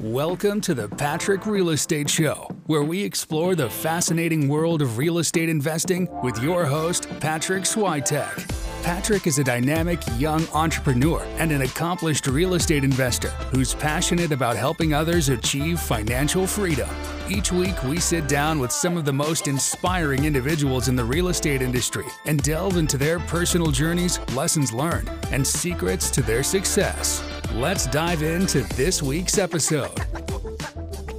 Welcome to the Patryk Real Estate Show, where we explore the fascinating world of real estate investing with your host, Patryk Swietek. Patryk is a dynamic young entrepreneur and an accomplished real estate investor who's passionate about helping others achieve financial freedom. Each week, we sit down with some of the most inspiring individuals in the real estate industry and delve into their personal journeys, lessons learned, and secrets to their success. Let's dive into this week's episode.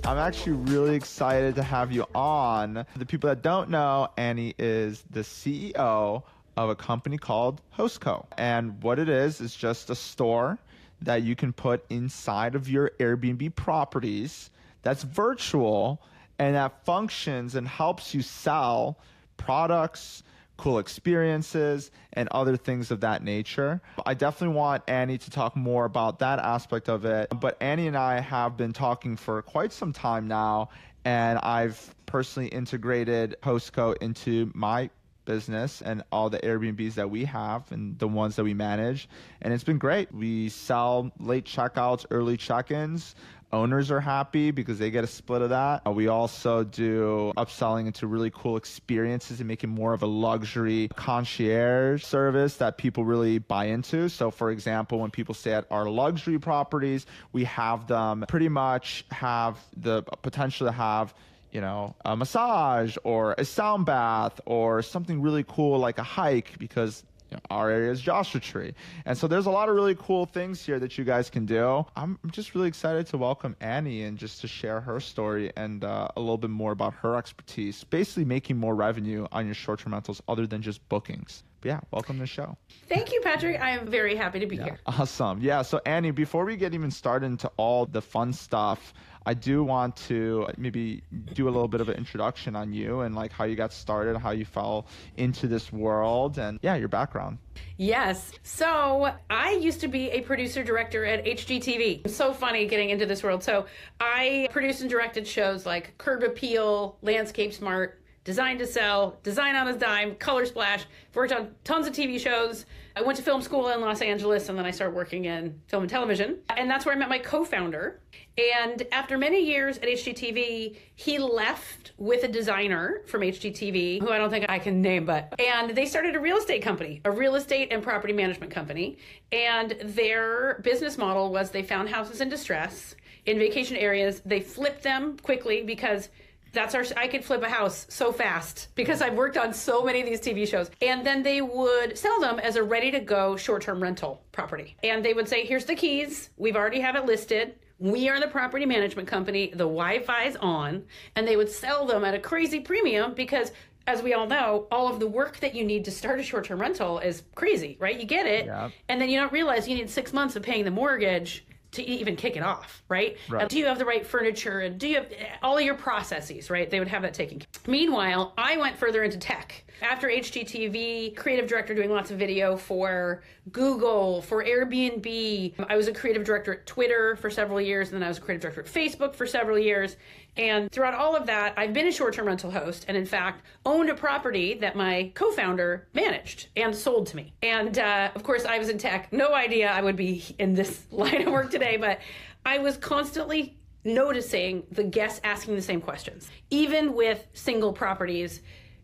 I'm actually really excited to have you on. The people that don't know, Annie is the CEO of a company called HostCo. And what it is, is just a store that you can put inside of your Airbnb properties that's virtual and that functions and helps you sell products, cool experiences, and other things of that nature. I definitely want Annie to talk more about that aspect of it. But Annie and I have been talking for quite some time now, and I've personally integrated HostCo into my business and all the Airbnbs that we have and the ones that we manage. And it's been great. We sell late checkouts, early check ins. Owners are happy because they get a split of that. Uh, we also do upselling into really cool experiences and making more of a luxury concierge service that people really buy into. So, for example, when people stay at our luxury properties, we have them pretty much have the potential to have you know, a massage or a sound bath or something really cool like a hike because you know, our area is Joshua Tree. And so there's a lot of really cool things here that you guys can do. I'm just really excited to welcome Annie and just to share her story and uh, a little bit more about her expertise, basically making more revenue on your short term rentals other than just bookings. But yeah, welcome to the show. Thank you, Patryk. I am very happy to be yeah. here. Awesome. Yeah. So, Annie, before we get even started into all the fun stuff, I do want to uh, maybe do a little bit of an introduction on you and like how you got started, how you fell into this world, and yeah, your background. Yes. So I used to be a producer director at HGTV. So funny getting into this world. So I produced and directed shows like Curb Appeal, Landscape Smart, Design to Sell, Design on a Dime, Color Splash. Worked on tons of TV shows. I went to film school in Los Angeles and then I started working in film and television. And that's where I met my co founder. And after many years at HGTV, he left with a designer from HGTV, who I don't think I can name, but, and they started a real estate company, a real estate and property management company. And their business model was they found houses in distress in vacation areas, they flipped them quickly because that's our i could flip a house so fast because i've worked on so many of these tv shows. And then they would sell them as a ready to go short-term rental property. And they would say here's the keys. We've already have it listed. We are the property management company. The wi-fi is on. And they would sell them at a crazy premium because as we all know, all of the work that you need to start a short term rental is crazy, right? You get it, and then you don't realize you need six months of paying the mortgage to even kick it off, right? right. do you have the right furniture and do you have eh, all of your processes, right? They would have that taken. Meanwhile, I went further into tech. After HGTV, creative director doing lots of video for Google, for Airbnb. I was a creative director at Twitter for several years, and then I was a creative director at Facebook for several years. And throughout all of that, I've been a short term rental host and, in fact, owned a property that my co founder managed and sold to me. And uh, of course, I was in tech. No idea I would be in this line of work today, but I was constantly noticing the guests asking the same questions. Even with single properties,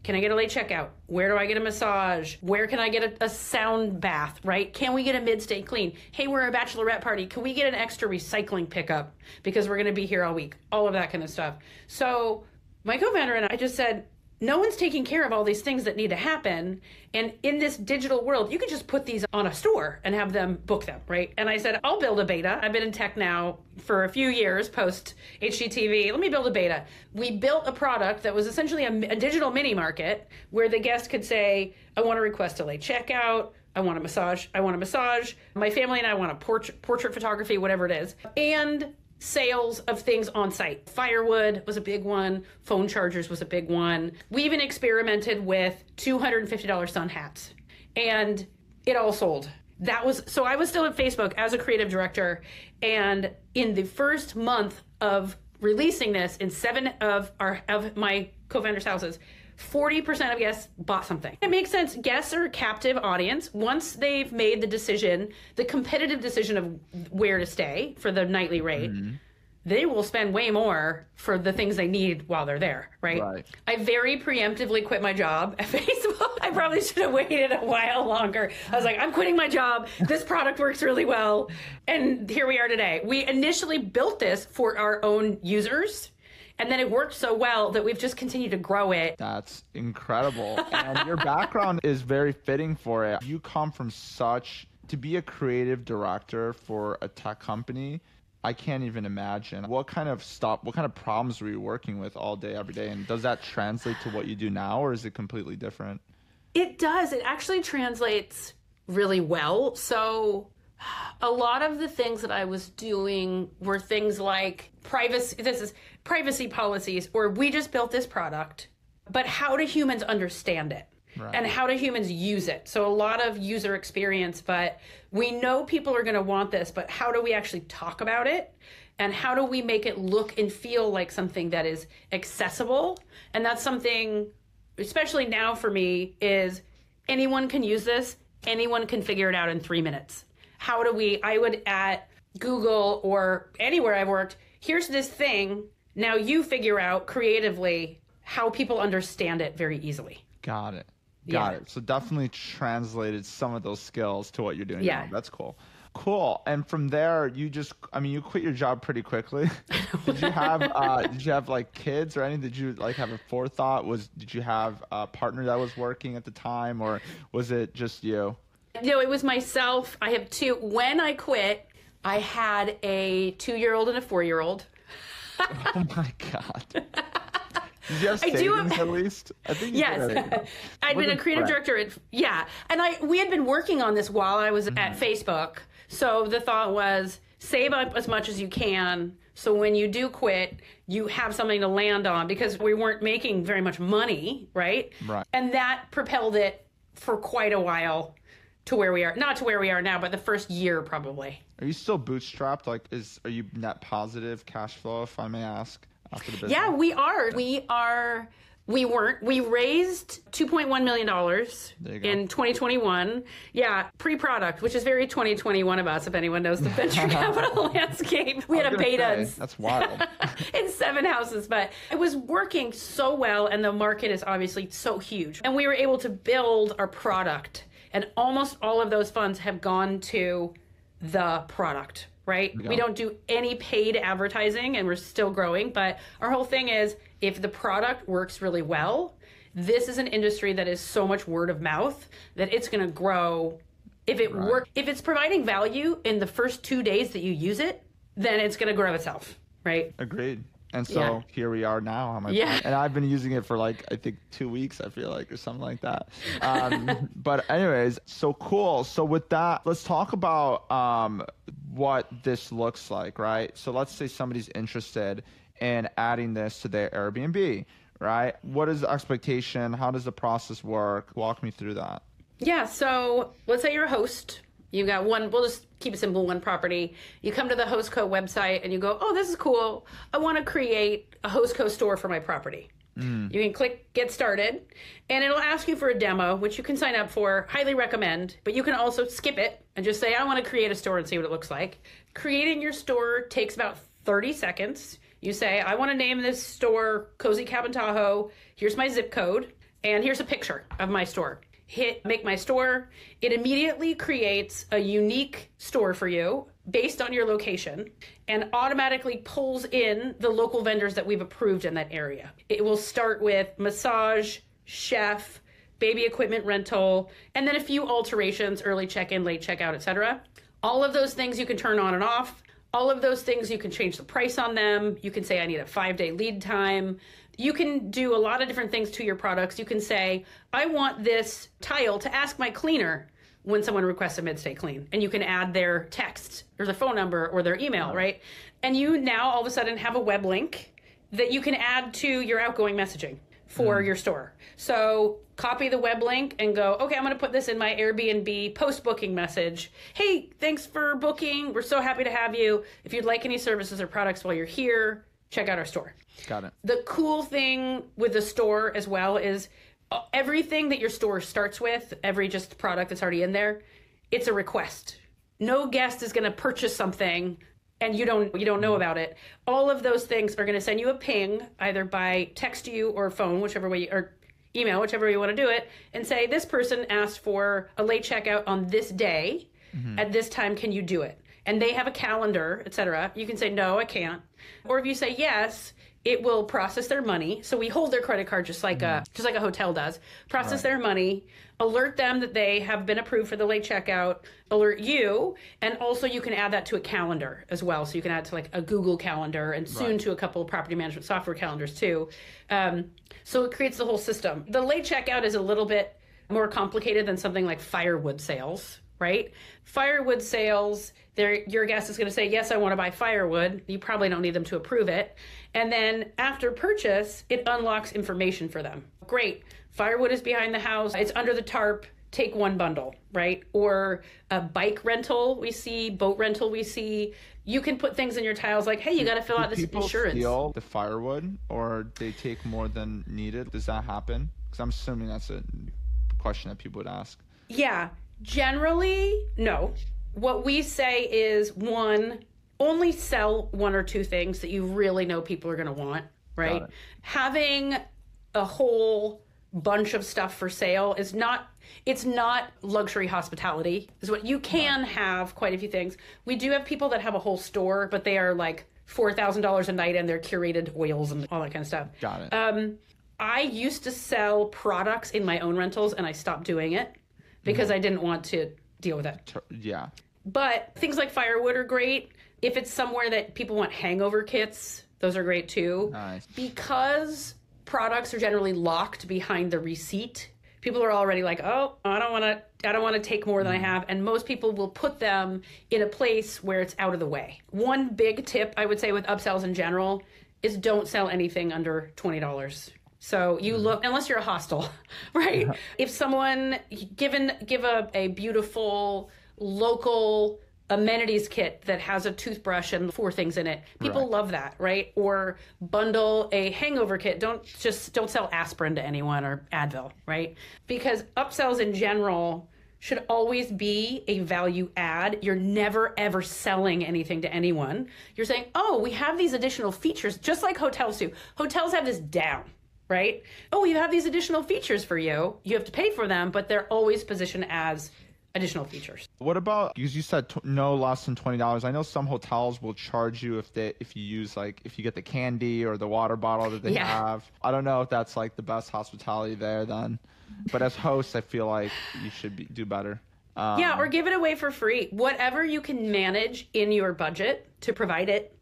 can I get a late checkout? Where do I get a massage? Where can I get a, a sound bath, right? Can we get a mid stay clean? Hey, we're a bachelorette party. Can we get an extra recycling pickup because we're going to be here all week? All of that kind of stuff. So, my co founder and I just said, no one's taking care of all these things that need to happen. And in this digital world, you can just put these on a store and have them book them, right? And I said, I'll build a beta. I've been in tech now for a few years post HGTV. Let me build a beta. We built a product that was essentially a, a digital mini market where the guest could say, I want to request a late checkout. I want a massage. I want a massage. My family and I want a portrait, portrait photography, whatever it is. And sales of things on site. Firewood was a big one, phone chargers was a big one. We even experimented with $250 sun hats and it all sold. That was so I was still at Facebook as a creative director and in the first month of releasing this in 7 of our of my co-founders houses 40% of guests bought something. It makes sense. Guests are a captive audience. Once they've made the decision, the competitive decision of where to stay for the nightly rate, mm-hmm. they will spend way more for the things they need while they're there, right? Right. I very preemptively quit my job at Facebook. I probably should have waited a while longer. I was like, I'm quitting my job. This product works really well. And here we are today. We initially built this for our own users. And then it worked so well that we've just continued to grow it. That's incredible. and your background is very fitting for it. You come from such to be a creative director for a tech company. I can't even imagine what kind of stop, what kind of problems were you working with all day, every day, and does that translate to what you do now, or is it completely different? It does. It actually translates really well. So, a lot of the things that I was doing were things like privacy. This is privacy policies, or we just built this product, but how do humans understand it? Right. And how do humans use it? So, a lot of user experience, but we know people are going to want this, but how do we actually talk about it? And how do we make it look and feel like something that is accessible? And that's something, especially now for me, is anyone can use this, anyone can figure it out in three minutes. How do we, I would at Google or anywhere I've worked, here's this thing. Now you figure out creatively how people understand it very easily. Got it. Got yeah. it. So definitely translated some of those skills to what you're doing yeah. now. That's cool. Cool. And from there, you just, I mean, you quit your job pretty quickly. did you have, uh, did you have like kids or anything? Did you like have a forethought? Was, did you have a partner that was working at the time or was it just you? No, it was myself. I have two. When I quit, I had a two year old and a four year old. Oh my God. Did you have I do have, at least? I think yes. I'd been a creative director at yeah, and I we had been working on this while I was mm-hmm. at Facebook. So the thought was save up as much as you can so when you do quit, you have something to land on because we weren't making very much money, right? Right. And that propelled it for quite a while to where we are. Not to where we are now, but the first year probably. Are you still bootstrapped? Like is are you net positive cash flow if I may ask? after the business? Yeah, we are. We are. We weren't. We raised $2.1 million in 2021. Yeah, pre product, which is very 2021 of us, if anyone knows the venture capital landscape. We had a beta. Say, that's wild. in seven houses, but it was working so well, and the market is obviously so huge. And we were able to build our product, and almost all of those funds have gone to the product right? We don't do any paid advertising and we're still growing, but our whole thing is if the product works really well, this is an industry that is so much word of mouth that it's going to grow. If it right. work if it's providing value in the first 2 days that you use it, then it's going to grow itself, right? Agreed. And so yeah. here we are now on my yeah. and I've been using it for like I think two weeks I feel like or something like that. Um, but anyways, so cool. So with that, let's talk about um, what this looks like, right? So let's say somebody's interested in adding this to their Airbnb, right? What is the expectation? How does the process work? Walk me through that. Yeah. So let's say you're a host you got one, we'll just keep it simple, one property. You come to the HostCo website and you go, oh, this is cool. I want to create a HostCo store for my property. Mm. You can click get started and it'll ask you for a demo, which you can sign up for. Highly recommend, but you can also skip it and just say, I want to create a store and see what it looks like. Creating your store takes about 30 seconds. You say, I want to name this store Cozy Cabin Tahoe. Here's my zip code and here's a picture of my store hit make my store. It immediately creates a unique store for you based on your location and automatically pulls in the local vendors that we've approved in that area. It will start with massage, chef, baby equipment rental, and then a few alterations, early check-in, late checkout, etc. All of those things you can turn on and off. All of those things you can change the price on them. You can say I need a 5-day lead time you can do a lot of different things to your products. You can say, I want this tile to ask my cleaner when someone requests a mid-stay clean. And you can add their text or their phone number or their email, right? And you now all of a sudden have a web link that you can add to your outgoing messaging for mm. your store. So copy the web link and go, okay, I'm going to put this in my Airbnb post booking message. Hey, thanks for booking. We're so happy to have you. If you'd like any services or products while you're here, check out our store. Got it. The cool thing with the store as well is uh, everything that your store starts with, every just product that's already in there, it's a request. No guest is going to purchase something and you don't you don't know about it all of those things are going to send you a ping either by text to you or phone whichever way you, or email whichever way you want to do it and say this person asked for a late checkout on this day at this time can you do it and they have a calendar etc you can say no i can't. Or if you say yes it will process their money. So we hold their credit card just like a just like a hotel does. Process their money alert them that they have been approved for the late checkout alert you and also you can add that to a calendar as well. So you can add to like a google calendar and soon to a couple of property management software calendars too. Um, so it creates the whole system. The late checkout is a little bit more complicated than something like firewood sales right? Firewood sales your guest is going to say yes i want to buy firewood. You probably don't need them to approve it. And then after purchase it unlocks information for them. Great firewood is behind the house it's under the tarp take one bundle right? Or a bike rental we see boat rental we see. You can put things in your tiles like hey you got to fill out this People insurance. steal the firewood, or they take more than needed. Does that happen? Because I'm assuming that's a question that people would ask. Yeah, generally, no. What we say is one, only sell one or two things that you really know people are going to want, right? Having a whole bunch of stuff for sale is not it's not luxury hospitality is what you can have quite a few things we do have people that have a whole store but they are like $4000 a night and they're curated oils and all that kind of stuff Got it. um, I used to sell products in my own rentals and I stopped doing it because mm-hmm. I didn't want to deal with that. Yeah. But things like firewood are great. If it's somewhere that people want hangover kits, those are great too. Nice. Because products are generally locked behind the receipt, people are already like, "Oh, I don't want to I don't want to take more than I mm. have." And most people will put them in a place where it's out of the way. One big tip I would say with upsells in general is don't sell anything under $20. So you mm-hmm. look unless you're a hostel, right? If someone given give a, a beautiful local amenities kit that has a toothbrush and four things in it. People Right. love that, right? Or bundle a hangover kit. Don't just don't sell aspirin to anyone or Advil, right? Because upsells in general should always be a value add. You're never ever selling anything to anyone. You're saying, "Oh, we have these additional features just like hotels do. Hotels have this down." Right? Oh, you have these additional features for you. You have to pay for them, but they're always positioned as additional features. What about because you said t- no less than twenty dollars? I know some hotels will charge you if they if you use like if you get the candy or the water bottle that they Yeah. have. I don't know if that's like the best hospitality there then, but as hosts, I feel like you should be, do better. Um, Yeah, or give it away for free. Whatever you can manage in your budget to provide it.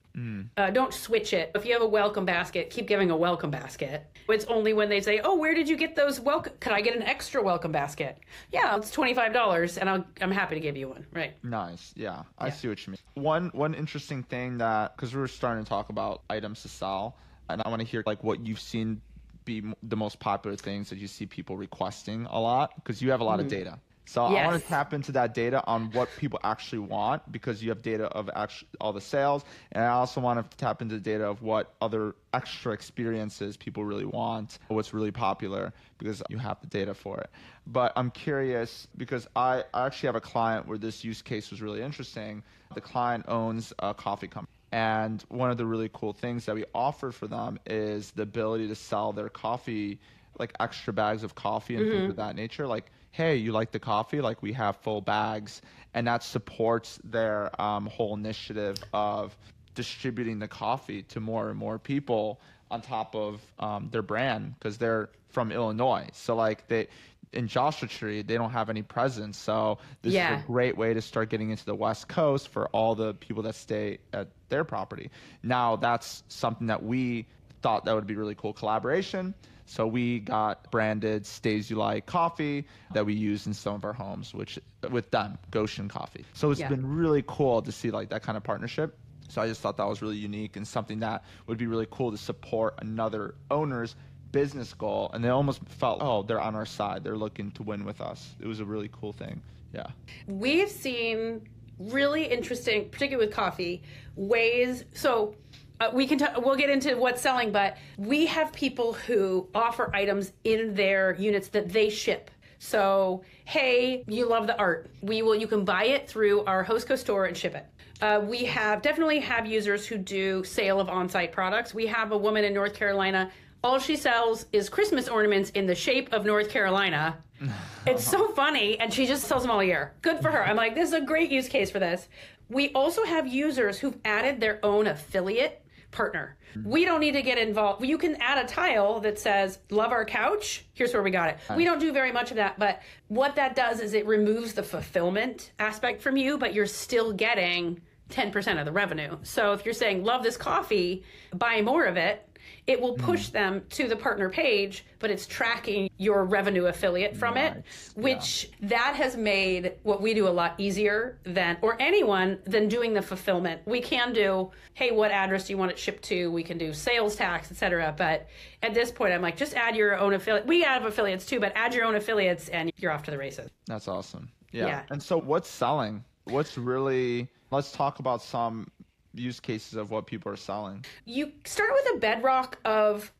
Uh, don't switch it. If you have a welcome basket, keep giving a welcome basket. It's only when they say, "Oh, where did you get those welcome? Could I get an extra welcome basket?" Yeah, it's twenty five dollars, and I'll, I'm happy to give you one. Right? Nice. Yeah, I see what you mean. One one interesting thing that because we were starting to talk about items to sell, and I want to hear like what you've seen be the most popular things that you see people requesting a lot because you have a lot of data. So I want Mm-hmm. To tap into that data on what people actually want because you have data of actually all the sales, and I also want to tap into the data of what other extra experiences people really want, what's really popular because you have the data for it. But I'm curious because I, I actually have a client where this use case was really interesting. The client owns a coffee company. And one of the really cool things that we offer for them is the ability to sell their coffee, like extra bags of coffee and things of that nature. Like, hey, you like the coffee? Like, we have full bags. And that supports their um, whole initiative of distributing the coffee to more and more people on top of um, their brand because they're from Illinois. So, like, they in Joshua Tree, they don't have any presence. So, this Yeah. is a great way to start getting into the West Coast for all the people that stay at their property. Now, that's something that we thought that would be really cool collaboration. So we got branded Stays You Like coffee that we use in some of our homes, which with them, Goshen Coffee. So it's Yeah. been really cool to see like that kind of partnership. So I just thought that was really unique and something that would be really cool to support another owner's business goal. And they almost felt, oh, they're on our side. They're looking to win with us. It was a really cool thing. Yeah. We've seen really interesting, particularly with coffee, ways. So uh, we can t- we'll get into what's selling, but we have people who offer items in their units that they ship. So, hey, you love the art. We will you can buy it through our HostCo store and ship it. Uh, we have definitely have users who do sale of on-site products. We have a woman in North Carolina. All she sells is Christmas ornaments in the shape of North Carolina. it's so funny, and she just sells them all year. Good for her. I'm like, this is a great use case for this. We also have users who've added their own affiliate partner. We don't need to get involved. You can add a tile that says, Love our couch. Here's where we got it. We don't do very much of that, but what that does is it removes the fulfillment aspect from you, but you're still getting 10% of the revenue. So if you're saying, Love this coffee, buy more of it, it will push mm. them to the partner page, but it's tracking your revenue affiliate from it, which that has made what we do a lot easier than, or anyone than doing the fulfillment. We can do, hey, what address do you want it shipped to? We can do sales tax, etc. But at this point, I'm like, just add your own affiliate. We have affiliates too, but add your own affiliates and you're off to the races. That's awesome. Yeah. Yeah. And so what's selling? What's really let's talk about some use cases of what people are selling. you start with a bedrock of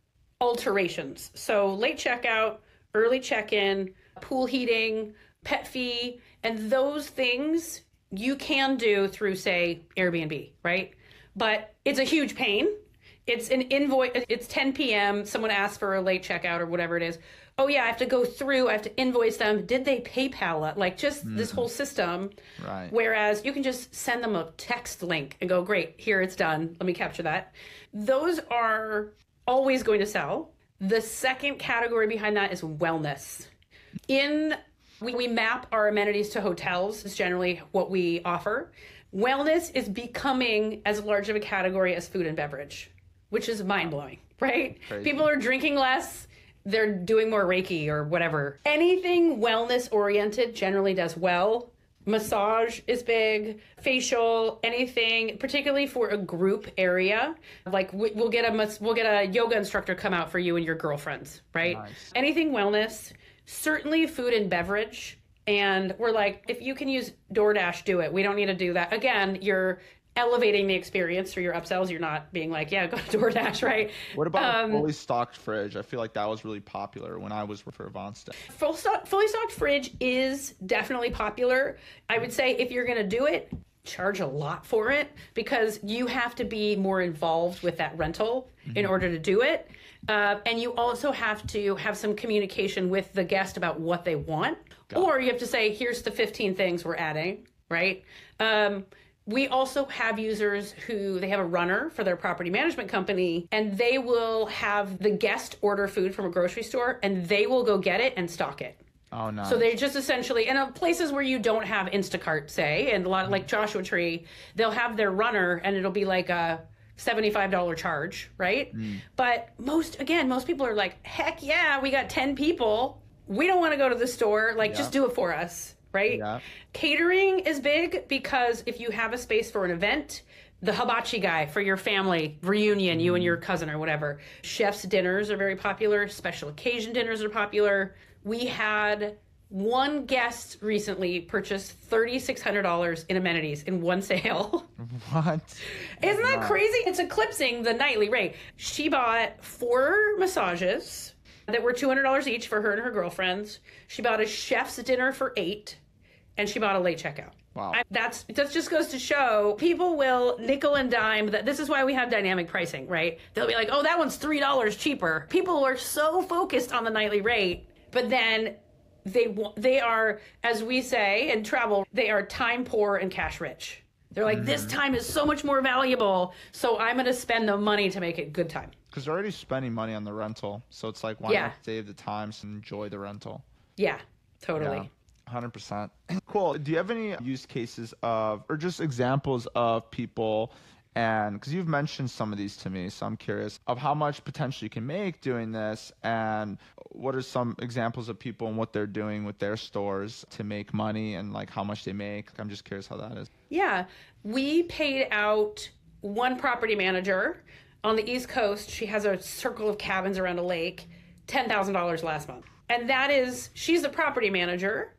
alterations. So late checkout, early check-in, pool heating, pet fee, and those things you can do through say Airbnb, right? But it's a huge pain. It's an invoice it's 10 p.m. someone asks for a late checkout or whatever it is. Oh yeah, I have to go through, I have to invoice them. Did they PayPal it? Like just this mm-hmm. whole system. Right. Whereas you can just send them a text link and go, great, here it's done. Let me capture that. Those are always going to sell. The second category behind that is wellness. In we, we map our amenities to hotels is generally what we offer. Wellness is becoming as large of a category as food and beverage, which is mind blowing, right? People are drinking less, they're doing more Reiki or whatever. Anything wellness oriented generally does well. Massage is big, facial, anything, particularly for a group area. Like we- we'll get a we'll get a yoga instructor come out for you and your girlfriends, right? Anything wellness, certainly food and beverage. And we're like, if you can use DoorDash, do it. We don't need to do that. Again, you're elevating the experience through your upsells. You're not being like, yeah, go to DoorDash, right? What about Um, a fully stocked fridge? I feel like that was really popular when I was for Avance full stock, fully stocked fridge is definitely popular. I would say if you're going to do it, charge a lot for it because you have to be more involved with that rental in order to do it. Uh, and you also have to have some communication with the guest about what they want. or you have to say, here's the 15 things we're adding, right? Um, we also have users who they have a runner for their property management company and they will have the guest order food from a grocery store and they will go get it and stock it. Oh no. So they're just essentially, and uh, places where you don't have Instacart, say, and a lot of like Joshua Tree, they'll have their runner and it'll be like a $75 charge, right? But most, again, most people are like, heck yeah, we got 10 people. We don't want to go to the store. Like, just do it for us, right? Yeah. Catering is big because if you have a space for an event, the hibachi guy for your family reunion, you and your mm. cousin or whatever. Chef's dinners are very popular. Special occasion dinners are popular. We had one guest recently purchase $3,600 in amenities in one sale. what? Isn't that crazy? It's eclipsing the nightly rate. She bought four massages that were $200 each for her and her girlfriends. She bought a chef's dinner for eight, and she bought a late checkout. Wow. I, that's that just goes to show people will nickel and dime that this is why we have dynamic pricing, right? They'll be like, "Oh, that one's three dollars cheaper." People are so focused on the nightly rate, but then they they are, as we say in travel, they are time poor and cash rich. They're like, "This mm-hmm. time is so much more valuable, so I'm going to spend the money to make it good time." Because they're already spending money on the rental, so it's like why Yeah. not save the time and enjoy the rental? Yeah, totally. Yeah. Hundred percent. Cool. Do you have any use cases of, or just examples of people, and because you've mentioned some of these to me, so I'm curious of how much potential you can make doing this, and what are some examples of people and what they're doing with their stores to make money, and like how much they make. I'm just curious how that is. Yeah, we paid out one property manager on the East Coast. She has a circle of cabins around a lake, $10,000 last month. And that is, she's the property manager,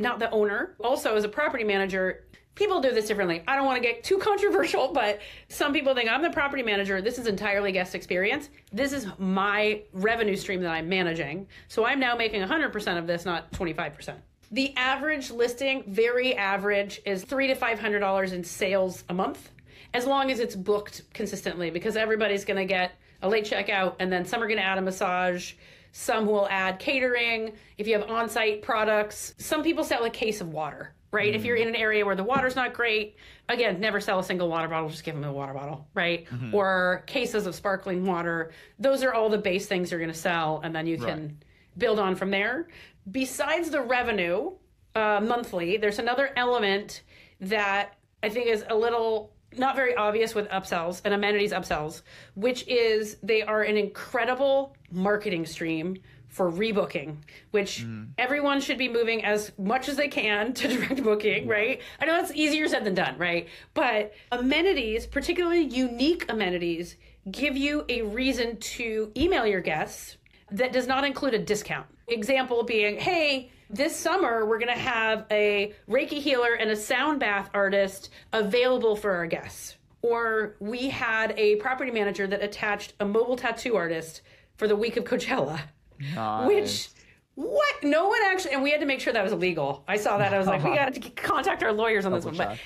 not the owner. Also, as a property manager, people do this differently. I don't want to get too controversial, but some people think I'm the property manager. This is entirely guest experience. This is my revenue stream that I'm managing. So I'm now making 100% of this, not 25%. The average listing, very average, is three to five hundred dollars in sales a month, as long as it's booked consistently, because everybody's going to get a late checkout, and then some are going to add a massage. Some will add catering. If you have on-site products, some people sell a case of water, right? Mm. If you're in an area where the water's not great, again, never sell a single water bottle, just give them a water bottle, right? Mm-hmm. Or cases of sparkling water. Those are all the base things you're going to sell, and then you can right. build on from there. Besides the revenue uh, monthly, there's another element that I think is a little not very obvious with upsells and amenities upsells, which is they are an incredible marketing stream for rebooking, which mm. everyone should be moving as much as they can to direct booking, right? I know that's easier said than done, right? But amenities, particularly unique amenities, give you a reason to email your guests that does not include a discount. Example being, hey, this summer we're going to have a Reiki healer and a sound bath artist available for our guests. Or we had a property manager that attached a mobile tattoo artist for the week of Coachella. Nice. Which what? No one actually, and we had to make sure that was illegal. I saw that. I was like, we got to contact our lawyers on this one. But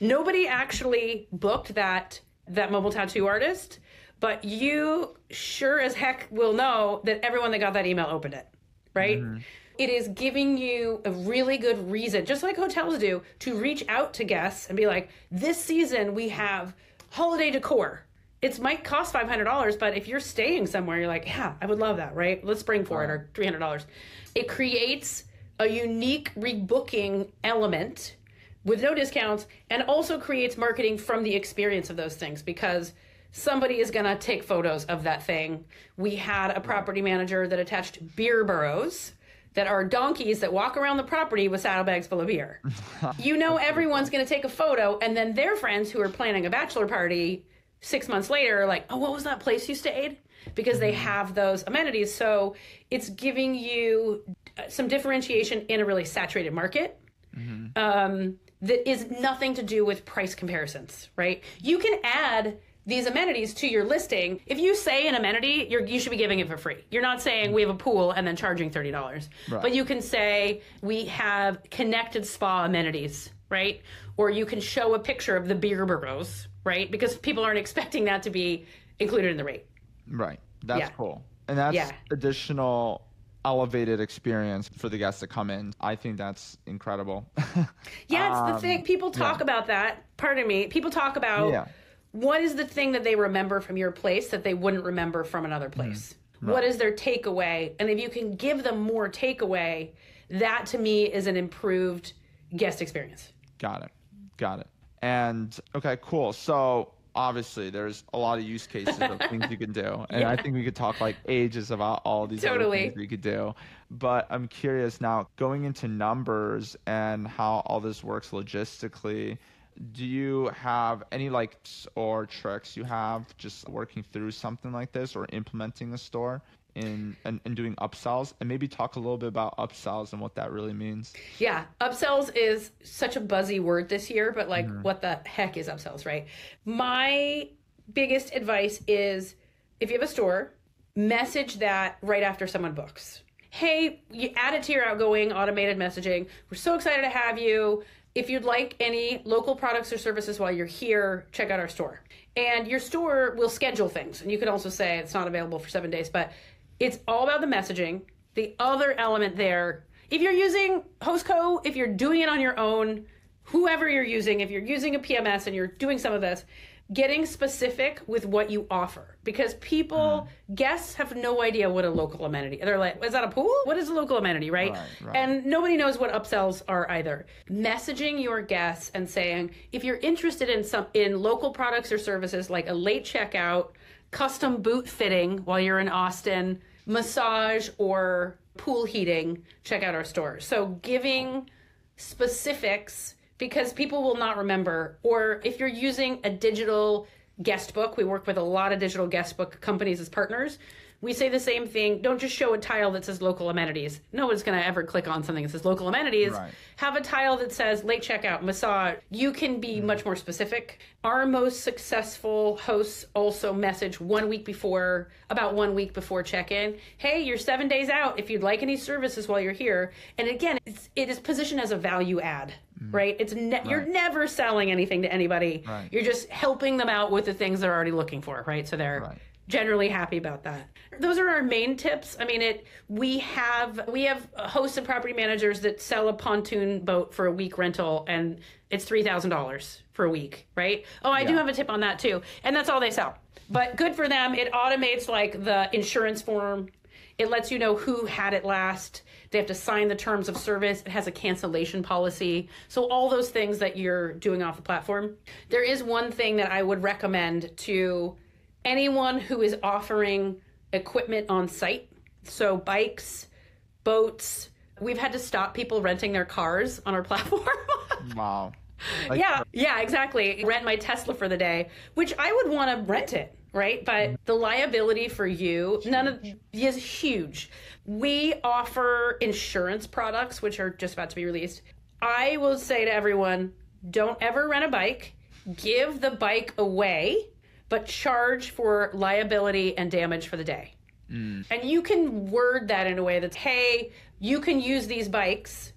nobody actually booked that that mobile tattoo artist. But you sure as heck will know that everyone that got that email opened it, right? Mm-hmm. It is giving you a really good reason, just like hotels do, to reach out to guests and be like, this season we have holiday decor it might cost five hundred dollars, but if you're staying somewhere, you're like, yeah, I would love that, right? Let's bring for it, or three hundred dollars. It creates a unique rebooking element with no discounts, and also creates marketing from the experience of those things because somebody is going to take photos of that thing. We had a property manager that attached beer burros that are donkeys that walk around the property with saddlebags full of beer. you know, everyone's going to take a photo, and then their friends who are planning a bachelor party six months later, are like, oh, what was that place you stayed? Because they have those amenities. So it's giving you uh, some differentiation in a really saturated market. Mm-hmm. Um, that is nothing to do with price comparisons, right? You can add these amenities to your listing. If you say an amenity, you should be giving it for free. You're not saying we have a pool and then charging thirty dollars, right. but you can say we have connected spa amenities, right? Or you can show a picture of the beer burros, right? Because people aren't expecting that to be included in the rate. Right. That's yeah. cool. And that's yeah. additional elevated experience for the guests to come in. I think that's incredible. yeah, it's um, the thing. People talk yeah. about that. Pardon me. People talk about yeah. What is the thing that they remember from your place that they wouldn't remember from another mm-hmm. place? Mm, right. What is their takeaway? And if you can give them more takeaway, that to me is an improved guest experience. Got it. Got it. And okay, cool. So obviously there's a lot of use cases of things you can do and yeah. i think we could talk like ages about all these totally. things we could do but i'm curious now going into numbers and how all this works logistically do you have any like or tricks you have just working through something like this or implementing a store in and, and doing upsells? And maybe talk a little bit about upsells and what that really means. Yeah upsells is such a buzzy word this year but like mm-hmm. what the heck is upsells right? My biggest advice is if you have a store message that right after someone books. Hey you add it to your outgoing automated messaging. We're so excited to have you if you'd like any local products or services while you're here check out our store and your store will schedule things and you can also say it's not available for seven days but it's all about the messaging. The other element there, if you're using HostCo, if you're doing it on your own, whoever you're using, if you're using a PMS and you're doing some of this, getting specific with what you offer because people mm. guests have no idea what a local amenity they're like is that a pool what is a local amenity right? Right, right? and nobody knows what upsells are either messaging your guests and saying if you're interested in some in local products or services like a late checkout custom boot fitting while you're in austin massage or pool heating, check out our store. So giving specifics because people will not remember. Or if you're using a digital guest book, we work with a lot of digital guest book companies as partners. We say the same thing. Don't just show a tile that says local amenities. No one's going to ever click on something that says local amenities. Right. Have a tile that says late checkout, massage. You can be mm. much more specific. Our most successful hosts also message one week before, about one week before check in. Hey, you're seven days out if you'd like any services while you're here. And again, it's, it is positioned as a value add. Mm. Right, it's ne- you're never selling anything to anybody. Right. You're just helping them out with the things they're already looking for. Right, so they're Right. Generally happy about that. Those are our main tips. I mean, it we have we have hosts and property managers that sell a pontoon boat for a week rental and it's $3,000 for a week, right? Oh, I do have a tip on that too. And that's all they sell. But good for them. It automates like the insurance form. It lets you know who had it last. They have to sign the terms of service. It has a cancellation policy. So, all those things that you're doing off the platform. There is one thing that I would recommend to anyone who is offering equipment on site. So, bikes, boats. We've had to stop people renting their cars on our platform. Wow. Like, yeah, yeah, exactly. Rent my Tesla for the day, which I would want to rent it, right? But mm-hmm. the liability for you, none of is huge. We offer insurance products, which are just about to be released. I will say to everyone, don't ever rent a bike. Give the bike away, but charge for liability and damage for the day. And you can word that in a way that's, hey, you can use these bikes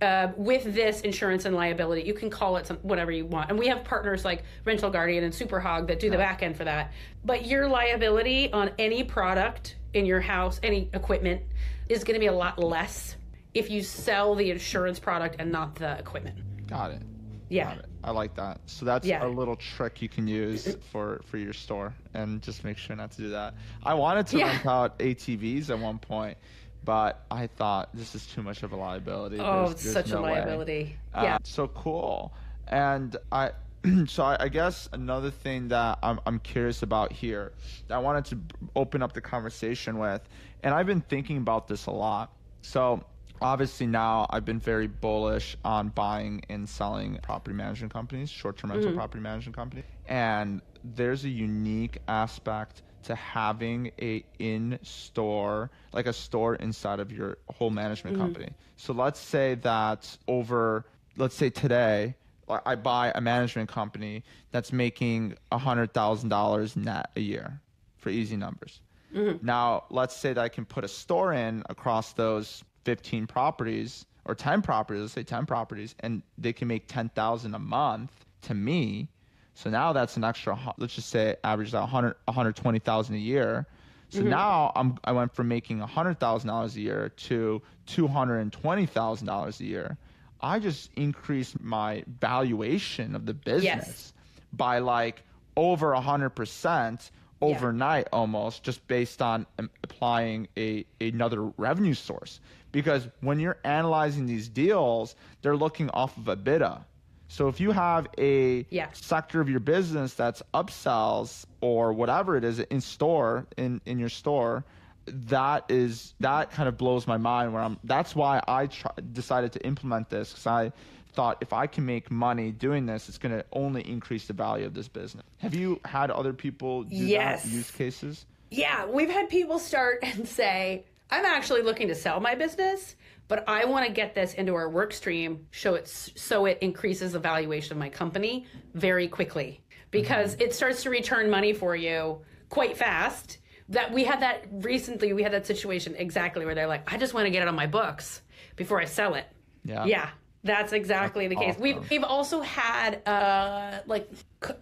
uh, with this insurance and liability. You can call it some, whatever you want. And we have partners like Rental Guardian and Superhog that do the back end for that. But your liability on any product in your house, any equipment, is going to be a lot less if you sell the insurance product and not the equipment. Got it. Yeah. Got it. I like that. So that's Yeah. a little trick you can use for for your store, and just make sure not to do that. I wanted to Yeah. rent out ATVs at one point, but I thought this is too much of a liability. Oh, There's- it's there's such no a way. liability. Uh, yeah. So cool. And I, so I, I guess another thing that I'm, I'm curious about here, that I wanted to open up the conversation with, and I've been thinking about this a lot. So obviously now I've been very bullish on buying and selling property management companies, short-term rental mm-hmm. property management companies, and there's a unique aspect to having a in-store, like a store inside of your whole management mm-hmm. company. So let's say that over, let's say today, I buy a management company that's making $100,000 net a year for easy numbers. Mm-hmm. Now, let's say that I can put a store in across those 15 properties or 10 properties, let's say 10 properties, and they can make 10,000 a month to me. So now that's an extra, let's just say average out 100, 120,000 a year. So now I'm, I went from making $100,000 a year to $220,000 a year. I just increased my valuation of the business by like over 100% overnight almost just based on um, applying a another revenue source because when you're analyzing these deals they're looking off of a EBITDA so if you have a Yeah. sector of your business that's upsells or whatever it is in store in in your store that is that kind of blows my mind where I'm that's why I try, decided to implement this cuz I thought if I can make money doing this it's going to only increase the value of this business. Have you had other people do Yes. that use cases? Yeah, we've had people start and say, I'm actually looking to sell my business, but I want to get this into our work stream show it so it increases the valuation of my company very quickly because it starts to return money for you quite fast. That we had that recently, we had that situation exactly where they're like, I just want to get it on my books before I sell it. Yeah. Yeah. That's exactly the case. awesome. We've we've also had uh like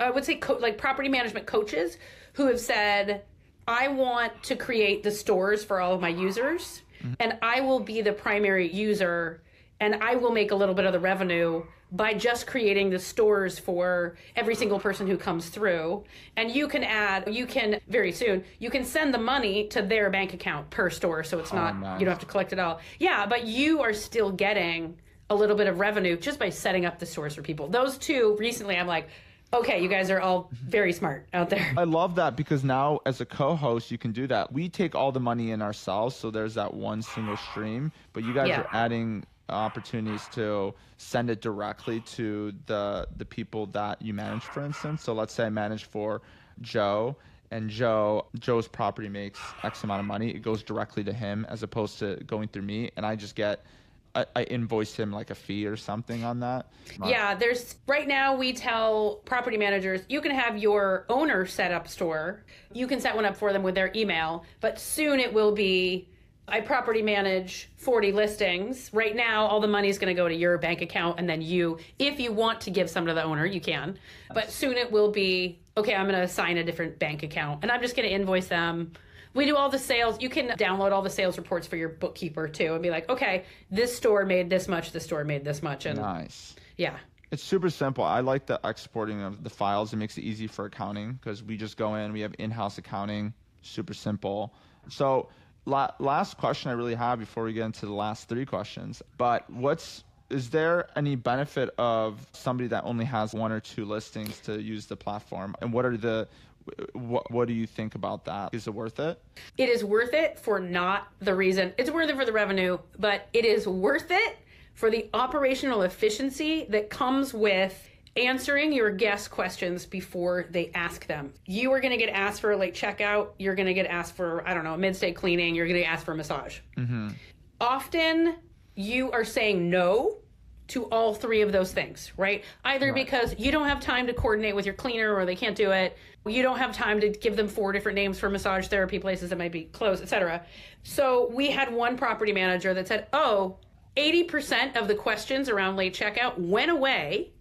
I would say co- like property management coaches who have said I want to create the stores for all of my users mm-hmm. and I will be the primary user and I will make a little bit of the revenue by just creating the stores for every single person who comes through. And you can add you can very soon you can send the money to their bank account per store so it's oh, not nice. you don't have to collect it all. Yeah but you are still getting a little bit of revenue just by setting up the stores for people. Those two recently i'm like okay you guys are all very smart out there I love that because now as a co-host you can do that. We take all the money in ourselves, so there's that one single stream, but you guys Yeah. are adding opportunities to send it directly to the the people that you manage for instance. So let's say I manage for Joe and Joe Joe's property makes X amount of money, it goes directly to him as opposed to going through me, and I just get I, I invoice him like a fee or something on that. Yeah, there's right now we tell property managers you can have your owner set up store. You can set one up for them with their email, but soon it will be I property manage 40 listings. Right now, all the money is going to go to your bank account, and then you, if you want to give some to the owner, you can. But soon it will be okay, I'm going to assign a different bank account, and I'm just going to invoice them. We do all the sales. You can download all the sales reports for your bookkeeper too, and be like, okay, this store made this much, this store made this much, and Nice. yeah, It's super simple. I like the exporting of the files. It makes it easy for accounting because we just go in, we have in house accounting, super simple. So, la- last question I really have before we get into the last three questions. But what's is there any benefit of somebody that only has one or two listings to use the platform? And what are the what, what do you think about that? Is it worth it? it is worth it for not the reason. It's worth it for the revenue but it is worth it for the operational efficiency that comes with answering your guest questions before they ask them. You are going to get asked for a late checkout. You're going to get asked for i don't know mid-stay cleaning. You're going to get asked for a massage. Mm-hmm. Often you are saying no to all three of those things, right? Either because you don't have time to coordinate with your cleaner or they can't do it, you don't have time to give them four different names for massage therapy places that might be closed, etc. So we had one property manager that said, "Oh, 80% of the questions around late checkout went away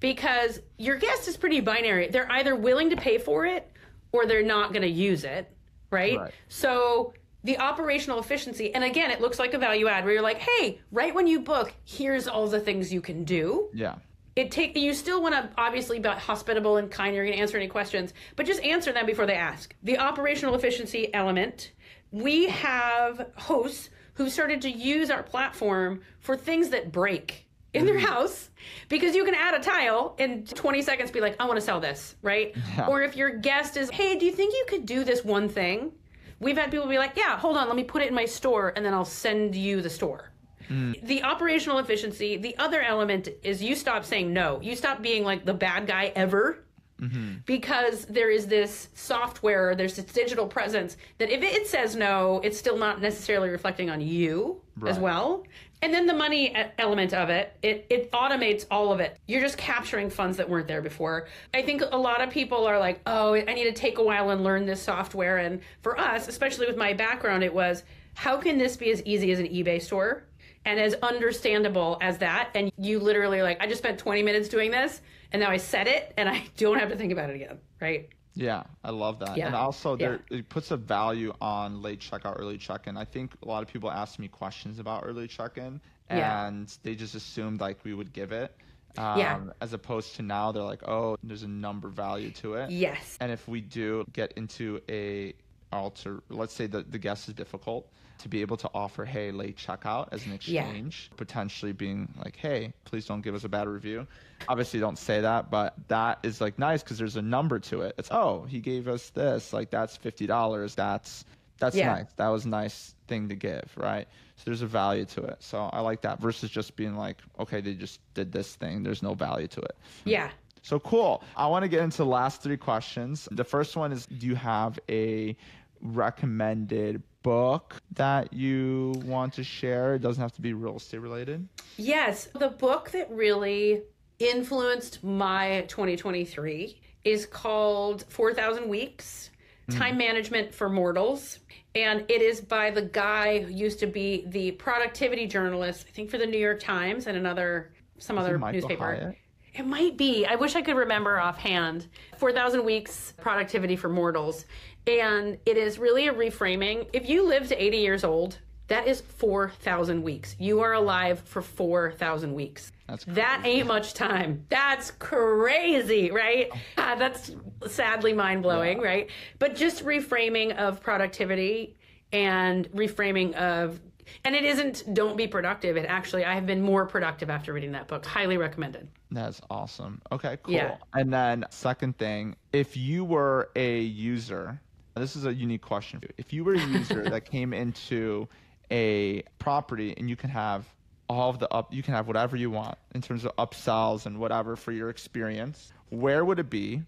because your guest is pretty binary. They're either willing to pay for it or they're not going to use it, right? Right. So the operational efficiency, and again, it looks like a value add where you're like, hey, right when you book, here's all the things you can do. Yeah. It take you still want to obviously be hospitable and kind. You're going to answer any questions, but just answer them before they ask. The operational efficiency element. We have hosts who started to use our platform for things that break in their mm. house because you can add a tile in 20 seconds be like i want to sell this right or if your guest is hey do you think you could do this one thing we've had people be like yeah hold on let me put it in my store and then i'll send you the store Mm. the operational efficiency the other element is you stop saying no you stop being like the bad guy ever mm-hmm. because there is this software there's this digital presence that if it says no it's still not necessarily reflecting on you as well and then the money element of it, it it automates all of it. You're just capturing funds that weren't there before. I think a lot of people are like, "Oh, I need to take a while and learn this software." And for us, especially with my background, it was, "How can this be as easy as an eBay store?" And as understandable as that, and you literally like, I just spent 20 minutes doing this, and now I set it, and I don't have to think about it again, right? Yeah, I love that. Yeah. And also, there Yeah. it puts a value on late checkout, early check-in. I think a lot of people ask me questions about early check-in, Yeah. and they just assumed like we would give it. Um, Yeah. As opposed to now, they're like, oh, there's a number value to it. Yes. And if we do get into a alter, let's say that the guest is difficult, to be able to offer, hey, late checkout as an Yeah. exchange, potentially being like, hey, please don't give us a bad review. Obviously, don't say that, but that is like nice because there's a number to it. It's oh, he gave us this, like that's fifty dollars. That's that's Yeah. nice. That was a nice thing to give, right? So there's a value to it. So I like that versus just being like, okay, they just did this thing. There's no value to it. Yeah. So cool. I want to get into the last three questions. The first one is Do you have a recommended book that you want to share? It doesn't have to be real estate related. Yes, the book that really influenced my 2023 is called 4,000 Weeks hmm. Time Management for Mortals. And it is by the guy who used to be the productivity journalist, I think for the New York Times and another, some other Michael newspaper. Hyatt? It might be. I wish I could remember offhand. 4,000 Weeks Productivity for Mortals. And it is really a reframing. If you live to 80 years old, that is 4,000 weeks. You are alive for 4,000 weeks. That's That ain't much time. That's crazy, right? Uh, that's sadly mind blowing, right? But just reframing of productivity and reframing of, and it isn't don't be productive. It actually, I have been more productive after reading that book. Highly recommended. That's awesome. Okay, cool. Yeah. And then second thing, if you were a user, this is a unique question. If you were a user that came into a property and you can have all of the up you can have whatever you want in terms of upsells and whatever for your experience, where would it be?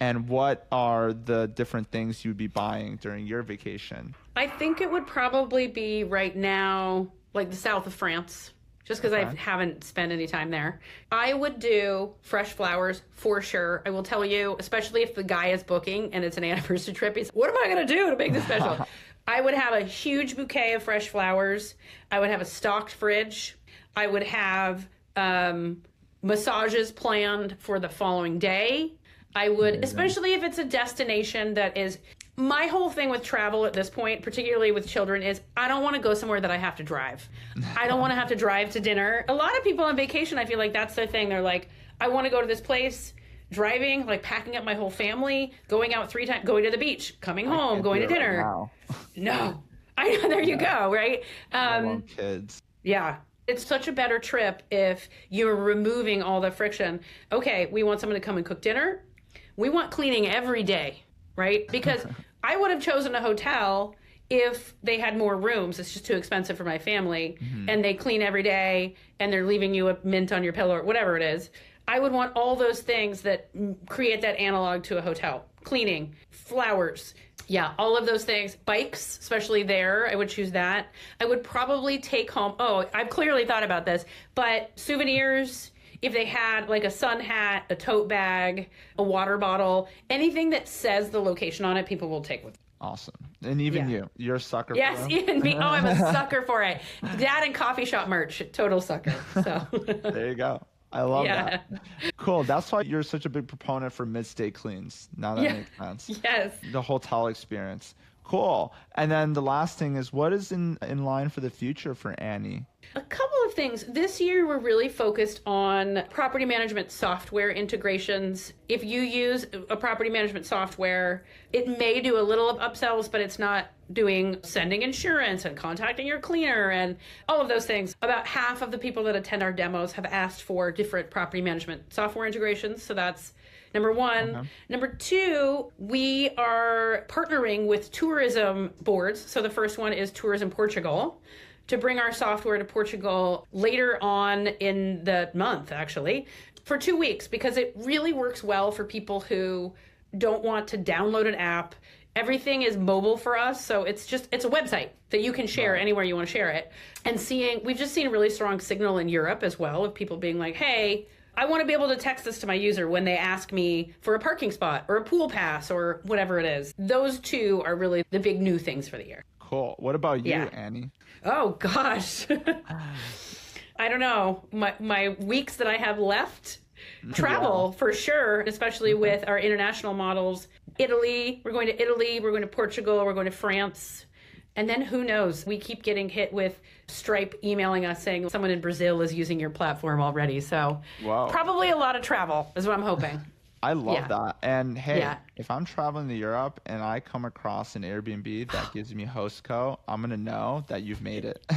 And what are the different things you'd be buying during your vacation? I think it would probably be right now, like the south of France, just because I haven't spent any time there. I would do fresh flowers for sure. I will tell you, especially if the guy is booking and it's an anniversary trip, he's, what am I going to do to make this special? I would have a huge bouquet of fresh flowers. I would have a stocked fridge. I would have um, massages planned for the following day. I would, especially if it's a destination that is. My whole thing with travel at this point, particularly with children, is I don't want to go somewhere that I have to drive. I don't want to have to drive to dinner. A lot of people on vacation, I feel like that's their thing. They're like, I want to go to this place, driving, like packing up my whole family, going out three times, going to the beach, coming home, going to it right dinner. No, I know. There you go. Right. Um, kids. yeah. It's such a better trip if you're removing all the friction. Okay, we want someone to come and cook dinner. We want cleaning every day, right? Because I would have chosen a hotel if they had more rooms. It's just too expensive for my family. Mm-hmm. And they clean every day and they're leaving you a mint on your pillow or whatever it is. I would want all those things that create that analog to a hotel cleaning, flowers. Yeah, all of those things. Bikes, especially there, I would choose that. I would probably take home, oh, I've clearly thought about this, but souvenirs, if they had like a sun hat, a tote bag, a water bottle, anything that says the location on it, people will take with them. Awesome. And even Yeah. you, you're a sucker Yes, even me. Oh, I'm a sucker for it. That and coffee shop merch, total sucker. So, There you go. I love yeah. that. Cool. That's why you're such a big proponent for mid-stay cleans. Now that Yeah. makes sense. Yes. The hotel experience. Cool. And then the last thing is, what is in in line for the future for Annie? A couple of things. This year, we're really focused on property management software integrations. If you use a property management software, it may do a little of upsells, but it's not doing sending insurance and contacting your cleaner and all of those things. About half of the people that attend our demos have asked for different property management software integrations. So that's Number one. Uh-huh. Number two, we are partnering with tourism boards. So the first one is Tourism Portugal to bring our software to Portugal later on in the month, actually, for two weeks, because it really works well for people who don't want to download an app. Everything is mobile for us, so it's just it's a website that you can share anywhere you want to share it. And seeing we've just seen a really strong signal in Europe as well of people being like, "Hey, I want to be able to text this to my user when they ask me for a parking spot or a pool pass or whatever it is." Those two are really the big new things for the year. Cool. What about you, Yeah. Annie? Oh gosh. I don't know. My my weeks that I have left travel for sure, especially with our international models. Italy, we're going to Italy, we're going to Portugal, we're going to France. And then who knows? We keep getting hit with Stripe emailing us saying someone in Brazil is using your platform already. So Wow. probably a lot of travel is what I'm hoping. I love Yeah. that. And hey, Yeah. if I'm traveling to Europe and I come across an Airbnb that gives me HostCo, I'm gonna know that you've made it.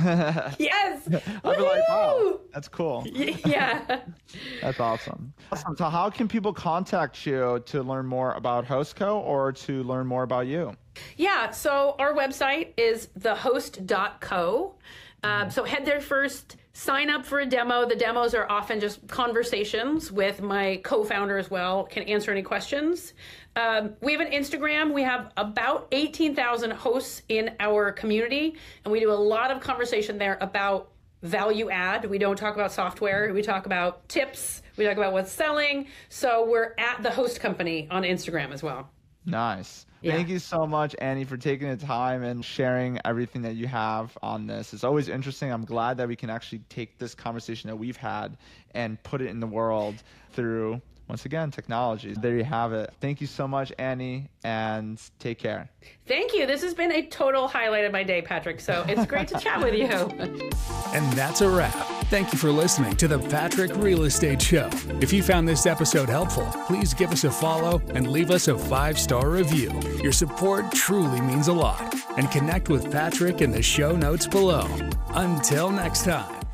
yes. I'll be like, wow, that's cool. yeah. That's awesome. Awesome. So, how can people contact you to learn more about HostCo or to learn more about you? Yeah, so our website is thehost.co. Um, so head there first, sign up for a demo. The demos are often just conversations with my co founder as well, can answer any questions. Um, we have an Instagram. We have about 18,000 hosts in our community, and we do a lot of conversation there about value add. We don't talk about software, we talk about tips, we talk about what's selling. So we're at the host company on Instagram as well. Nice. Yeah. Thank you so much, Annie, for taking the time and sharing everything that you have on this. It's always interesting. I'm glad that we can actually take this conversation that we've had and put it in the world through, once again, technology. There you have it. Thank you so much, Annie, and take care. Thank you. This has been a total highlight of my day, Patryk. So it's great to chat with you. And that's a wrap. Thank you for listening to the Patryk Real Estate Show. If you found this episode helpful, please give us a follow and leave us a five star review. Your support truly means a lot. And connect with Patryk in the show notes below. Until next time.